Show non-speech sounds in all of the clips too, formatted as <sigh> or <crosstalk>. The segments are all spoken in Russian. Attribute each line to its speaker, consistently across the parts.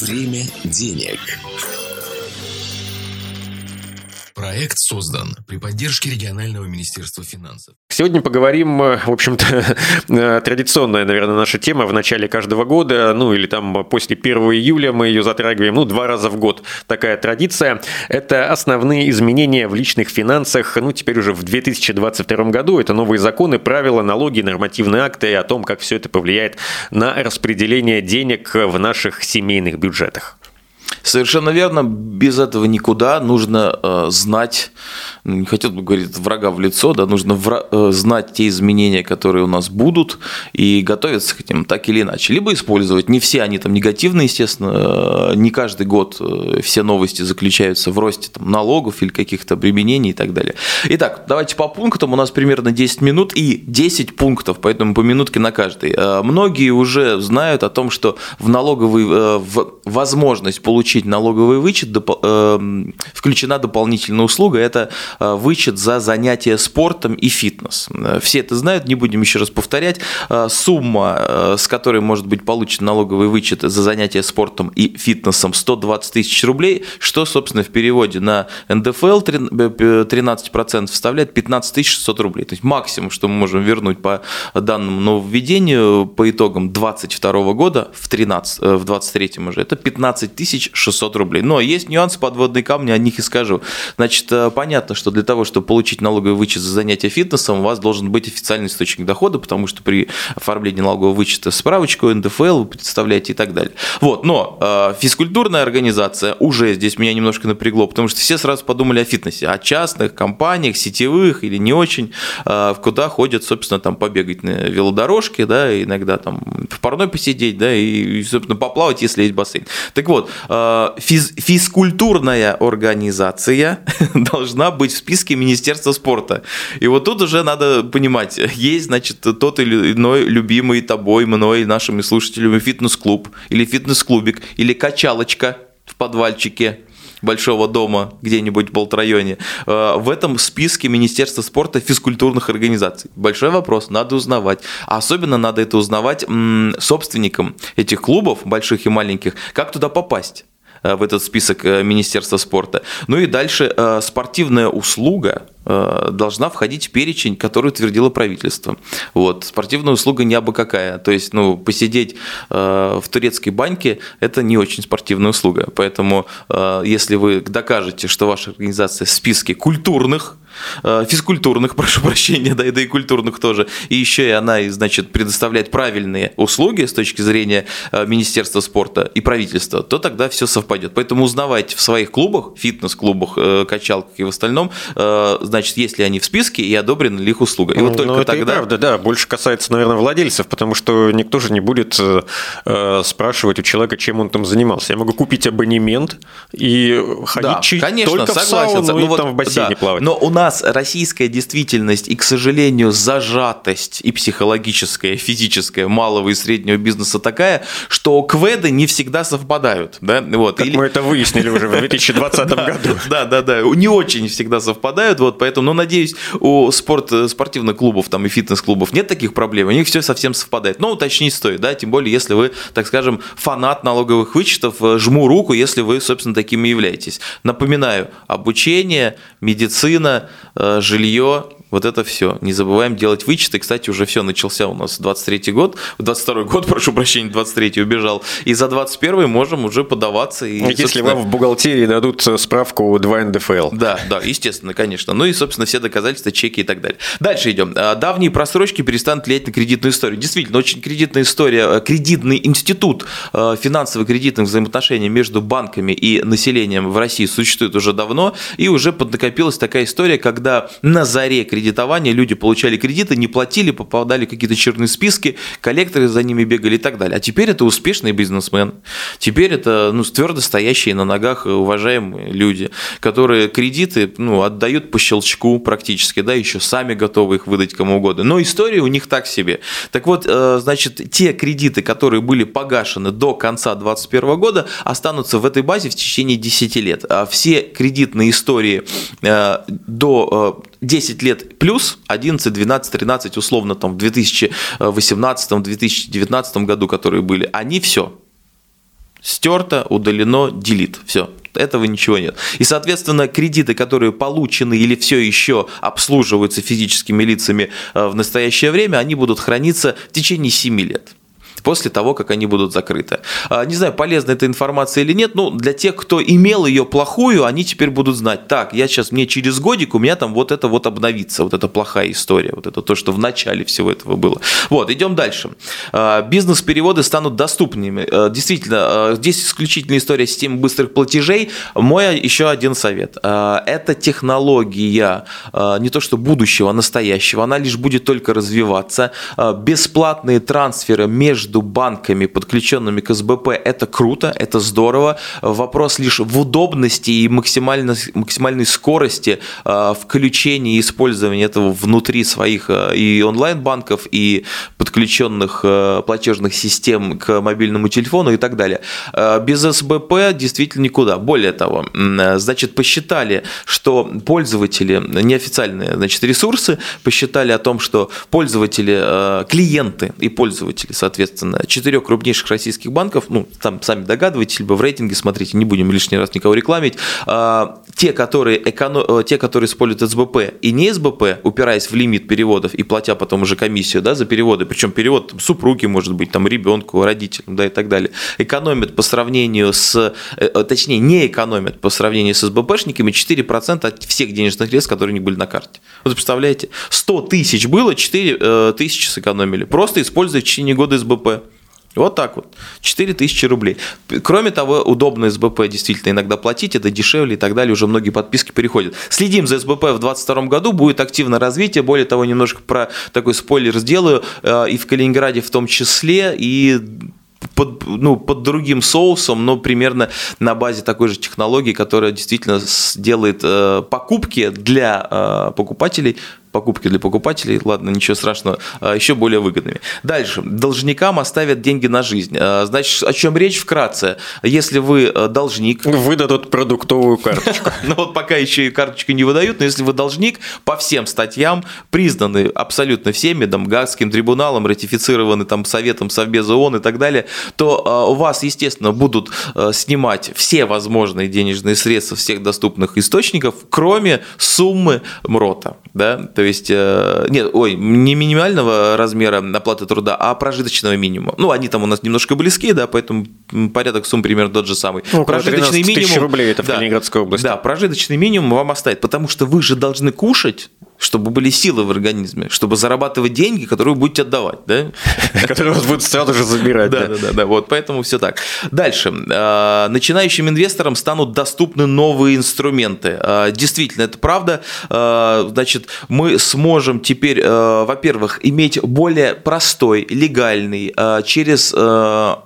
Speaker 1: Время денег. Проект создан при поддержке регионального министерства финансов.
Speaker 2: Сегодня поговорим, э, в общем-то, <laughs> э, традиционная, наверное, наша тема в начале каждого года, ну или там после 1 июля мы ее затрагиваем, ну два раза в год такая традиция. Это основные изменения в личных финансах, ну теперь уже в 2022 году. Это новые законы, правила, налоги, нормативные акты и о том, как все это повлияет на распределение денег в наших семейных бюджетах.
Speaker 3: Совершенно верно, без этого никуда. Нужно э, знать, не хотел бы говорить врага в лицо, да, нужно вра- э, знать те изменения, которые у нас будут, и готовиться к этим так или иначе. Либо использовать. Не все они там негативные, естественно. Э, не каждый год э, все новости заключаются в росте там, налогов или каких-то обременений и так далее. Итак, давайте по пунктам. У нас примерно 10 минут и 10 пунктов, поэтому по минутке на каждый. Э, многие уже знают о том, что в налоговый в возможность получить получить налоговый вычет, эм, включена дополнительная услуга, это э, вычет за занятие спортом и фитнес. Э, все это знают, не будем еще раз повторять. Э, сумма, с которой может быть получен налоговый вычет за занятие спортом и фитнесом 120 тысяч рублей, что, собственно, в переводе на НДФЛ 13% составляет 15 600 рублей. То есть максимум, что мы можем вернуть по данному нововведению по итогам 2022 года в 13, в 23 уже, это 15 600 600 рублей. Но есть нюансы, подводные камни, о них и скажу. Значит, э, понятно, что для того, чтобы получить налоговый вычет за занятие фитнесом, у вас должен быть официальный источник дохода, потому что при оформлении налогового вычета справочку, НДФЛ вы представляете и так далее. Вот, но э, физкультурная организация уже здесь меня немножко напрягло, потому что все сразу подумали о фитнесе, о частных компаниях, сетевых или не очень, э, куда ходят, собственно, там побегать на велодорожке, да, иногда там в парной посидеть, да, и, собственно, поплавать, если есть бассейн. Так вот, э, физ, физкультурная организация <laughs> должна быть в списке Министерства спорта. И вот тут уже надо понимать, есть, значит, тот или иной любимый тобой, мной, нашими слушателями фитнес-клуб, или фитнес-клубик, или качалочка в подвальчике, большого дома где-нибудь в Болтрайоне, э, в этом списке Министерства спорта физкультурных организаций. Большой вопрос, надо узнавать. А особенно надо это узнавать собственникам этих клубов, больших и маленьких, как туда попасть. Э, в этот список э, Министерства спорта. Ну и дальше э, спортивная услуга должна входить в перечень, который утвердило правительство. Вот. Спортивная услуга не абы какая. То есть, ну, посидеть в турецкой баньке – это не очень спортивная услуга. Поэтому, если вы докажете, что ваша организация в списке культурных, Э, физкультурных, <laughs> прошу прощения, да, и да и культурных тоже. И еще и она, значит, предоставляет правильные услуги с точки зрения э, Министерства спорта и правительства, то тогда все совпадет. Поэтому узнавайте в своих клубах, фитнес-клубах, э, качалках и в остальном, значит, есть ли они в списке и одобрена ли их услуга. И вот ну, только
Speaker 2: это
Speaker 3: тогда...
Speaker 2: И правда, да, больше касается, наверное, владельцев, потому что никто же не будет спрашивать у человека, чем он там занимался. Я могу купить абонемент и ходить да, чуть
Speaker 3: конечно,
Speaker 2: только
Speaker 3: согласен,
Speaker 2: в сауну
Speaker 3: ну, вот,
Speaker 2: там в бассейне
Speaker 3: да,
Speaker 2: плавать.
Speaker 3: Но у нас нас российская действительность и, к сожалению, зажатость и психологическая, и физическая малого и среднего бизнеса такая, что кведы не всегда совпадают. Да? Вот.
Speaker 2: Как Или... мы это выяснили уже в 2020 <laughs> году.
Speaker 3: Да, да, да. Не очень всегда совпадают. Вот, поэтому, ну, надеюсь, у спорт, спортивных клубов там, и фитнес-клубов нет таких проблем. У них все совсем совпадает. Но уточнить стоит, да, тем более, если вы, так скажем, фанат налоговых вычетов, э, жму руку, если вы, собственно, такими являетесь. Напоминаю, обучение, медицина, э, жилье, вот это все. Не забываем делать вычеты. Кстати, уже все начался у нас 23 год, 22 год, <laughs> прошу прощения, 23 убежал. И за 21 можем уже подаваться. И,
Speaker 2: Если собственно... вам в бухгалтерии дадут справку 2 НДФЛ.
Speaker 3: Да, да, естественно, конечно. Ну и, собственно, все доказательства, чеки и так далее. Дальше идем. А, давние просрочки перестанут влиять на кредитную историю. Действительно, очень кредитная история, э, кредитный институт э, финансово-кредитных взаимоотношений между банками и населением в России существует уже давно, и уже поднакопилась такая история, когда на заре кредитования, люди получали кредиты, не платили, попадали в какие-то черные списки, коллекторы за ними бегали и так далее. А теперь это успешные бизнесмены. Теперь это ну, твердо стоящие на ногах уважаемые люди, которые кредиты ну, отдают по щелчку практически, да, еще сами готовы их выдать кому угодно. Но история у них так себе. Так вот, э, значит, те кредиты, которые были погашены до конца 2021 года, останутся в этой базе в течение 10 лет. А все кредитные истории э, до 10 э, лет плюс 11, 12, 13 условно там в 2018, 2019 году, которые были, они все Стерто, удалено, делит. Все, этого ничего нет. И, соответственно, кредиты, которые получены или все еще обслуживаются физическими лицами э, в настоящее время, они будут храниться в течение 7 лет после того, как они будут закрыты. А, не знаю, полезна эта информация или нет, но для тех, кто имел ее плохую, они теперь будут знать, так, я сейчас, мне через годик у меня там вот это вот обновится, вот эта плохая история, вот это то, что в начале всего этого было. Вот, идем дальше. А, бизнес-переводы станут доступными. А, действительно, здесь исключительная история системы быстрых платежей. Мой еще один совет. Это технология не то что будущего, а настоящего. Она лишь будет только развиваться. Бесплатные трансферы между между банками, подключенными к СБП, это круто, это здорово. Вопрос лишь в удобности и максимально, максимальной скорости э, включения и использования этого внутри своих э, и онлайн-банков, и подключенных э, платежных систем к мобильному телефону и так далее. Без СБП действительно никуда. Более того, значит, посчитали, что пользователи, неофициальные значит, ресурсы, посчитали о том, что пользователи, клиенты и пользователи, соответственно, соответственно, четырех крупнейших российских банков, ну, там сами догадываетесь, либо в рейтинге смотрите, не будем лишний раз никого рекламить, а, те, которые, эконом... Э, те, которые используют СБП и не СБП, упираясь в лимит переводов и платя потом уже комиссию да, за переводы, причем перевод там, супруги, может быть, там, ребенку, родителям, да, и так далее, экономят по сравнению с, э, э, точнее, не экономят по сравнению с СБПшниками 4% от всех денежных средств, которые у них были на карте. Вот представляете, 100 тысяч было, 4 тысячи сэкономили, просто используя в течение года СБП. Вот так вот. 4000 рублей. Кроме того, удобно СБП действительно иногда платить, это дешевле и так далее, уже многие подписки переходят. Следим за СБП в 2022 году, будет активное развитие, более того, немножко про такой спойлер сделаю, э, и в Калининграде в том числе, и под, ну, под другим соусом, но примерно на базе такой же технологии, которая действительно делает э, покупки для э, покупателей покупки для покупателей, ладно, ничего страшного, а, еще более выгодными. Дальше. Должникам оставят деньги на жизнь. А, значит, о чем речь вкратце? Если вы э, должник...
Speaker 2: Выдадут продуктовую карточку. <laughs>
Speaker 3: Ну вот пока еще и карточку не выдают, но если вы должник, по всем статьям, признаны абсолютно всеми, там, Гаагским трибуналом, ратифицированы там Советом Совбеза ООН и так далее, то а, у вас, естественно, будут снимать все возможные денежные средства всех доступных источников, кроме суммы МРОТа. Да? То есть, э, нет, ой, не минимального размера оплаты труда, а прожиточного минимума. Ну, они там у нас немножко близки, да, поэтому порядок сумм примерно тот же самый.
Speaker 2: Ну, прожиточный минимум. рублей это в да, Калининградской области.
Speaker 3: Да, прожиточный минимум вам оставить, потому что вы же должны кушать, чтобы были силы в организме, чтобы зарабатывать деньги, которые вы будете отдавать, да? <laughs>
Speaker 2: Которые вас будут сразу же забирать.
Speaker 3: Да, да, да, да, вот поэтому все так. Дальше. А, начинающим инвесторам станут доступны новые инструменты. А, действительно, это правда. А, значит, мы сможем теперь, во-первых, иметь более простой, легальный через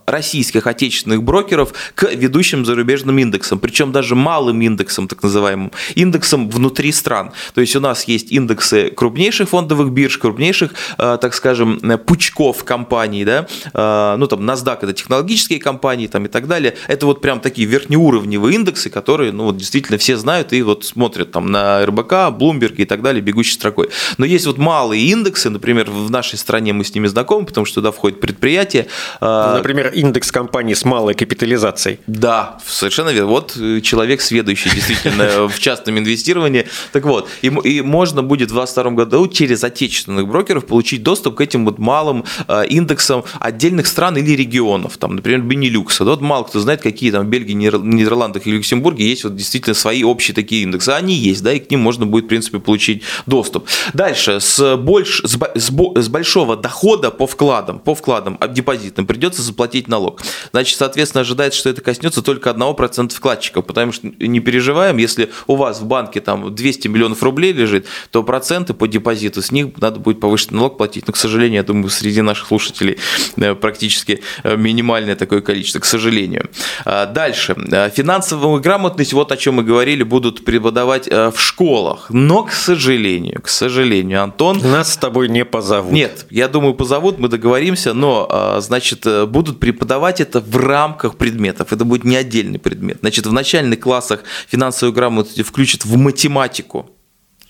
Speaker 3: российских отечественных брокеров к ведущим зарубежным индексам, причем даже малым индексам, так называемым, индексам внутри стран. То есть у нас есть индексы крупнейших фондовых бирж, крупнейших, э, так скажем, э, пучков компаний, да, э, ну там NASDAQ это технологические компании там и так далее, это вот прям такие верхнеуровневые индексы, которые, ну вот действительно все знают и вот смотрят там на РБК, Bloomberg и так далее бегущей строкой. Но есть вот малые индексы, например, в нашей стране мы с ними знакомы, потому что туда входит предприятие.
Speaker 2: Например, индекс компаний с малой капитализацией.
Speaker 3: Да, совершенно верно. Вот человек сведущий действительно <laughs> в частном инвестировании. Так вот, и, и можно будет в 2022 году через отечественных брокеров получить доступ к этим вот малым э, индексам отдельных стран или регионов, там, например, Бенилюкса. Вот мало кто знает, какие там в Бельгии, Нидерландах и Люксембурге есть вот действительно свои общие такие индексы. Они есть, да, и к ним можно будет, в принципе, получить доступ. Дальше, с, больш, с, с, с большого дохода по вкладам, по вкладам депозитным придется заплатить налог. Значит, соответственно, ожидается, что это коснется только 1% вкладчиков, потому что не переживаем, если у вас в банке там 200 миллионов рублей лежит, то то проценты по депозиту, с них надо будет повышенный налог платить. Но, к сожалению, я думаю, среди наших слушателей э, практически э, минимальное такое количество, к сожалению. А, дальше. Э, финансовую грамотность, вот о чем мы говорили, будут преподавать в школах. Но, к сожалению, к сожалению, Антон...
Speaker 2: Нас с тобой не позовут.
Speaker 3: Нет, я думаю, позовут, мы договоримся, но, значит, будут преподавать это в рамках предметов. Это будет не отдельный предмет. Значит, в начальных классах финансовую грамотность включат в математику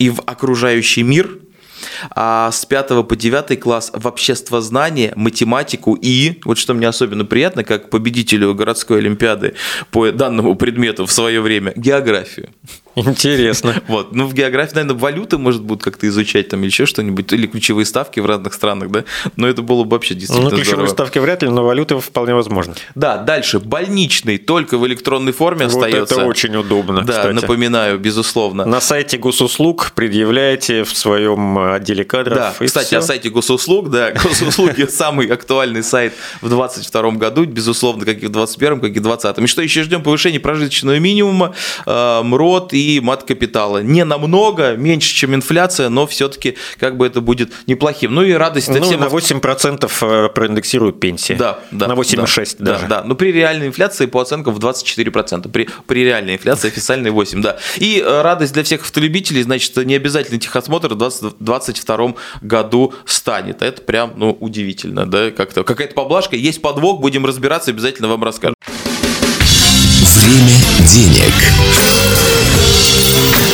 Speaker 3: и в окружающий мир, а с 5 по 9 класс в обществознание, математику и, вот что мне особенно приятно, как победителю городской олимпиады по данному предмету в свое время, географию.
Speaker 2: Интересно. <laughs>
Speaker 3: Вот. Ну, в географии, наверное, валюты, может, будут как-то изучать там или еще что-нибудь, или ключевые ставки в разных странах, да? Но это было бы вообще действительно
Speaker 2: Ну, ключевые
Speaker 3: здорово.
Speaker 2: ставки вряд ли, но валюты вполне возможно.
Speaker 3: Да, дальше. Больничный только в электронной форме
Speaker 2: Вот
Speaker 3: остается.
Speaker 2: это очень удобно,
Speaker 3: Да,
Speaker 2: кстати.
Speaker 3: напоминаю, безусловно.
Speaker 2: На сайте госуслуг предъявляете в своем отделе кадров.
Speaker 3: Да,
Speaker 2: и
Speaker 3: кстати,
Speaker 2: всё.
Speaker 3: о сайте госуслуг, да, <laughs> госуслуги самый актуальный сайт в 2022 году, безусловно, как и в 2021, как и в 2020. И что еще ждем? Повышение прожиточного минимума, э, МРОД и мат капитала. Не намного, меньше, чем инфляция, но все-таки как бы это будет неплохим. Ну и радость
Speaker 2: Ну,
Speaker 3: всем
Speaker 2: на 8% э, проиндексируют пенсии.
Speaker 3: Да, да.
Speaker 2: На 8,6
Speaker 3: да,
Speaker 2: даже.
Speaker 3: Да, да. Но при реальной инфляции по оценкам в 24%. При, при реальной инфляции официальной 8%, да. И э, радость для всех автолюбителей, значит, необязательный техосмотр в 2022 году станет. Это прям, ну, удивительно, да, как-то. Какая-то поблажка, есть подвох, будем разбираться, обязательно вам расскажем.
Speaker 1: Время денег. Yeah.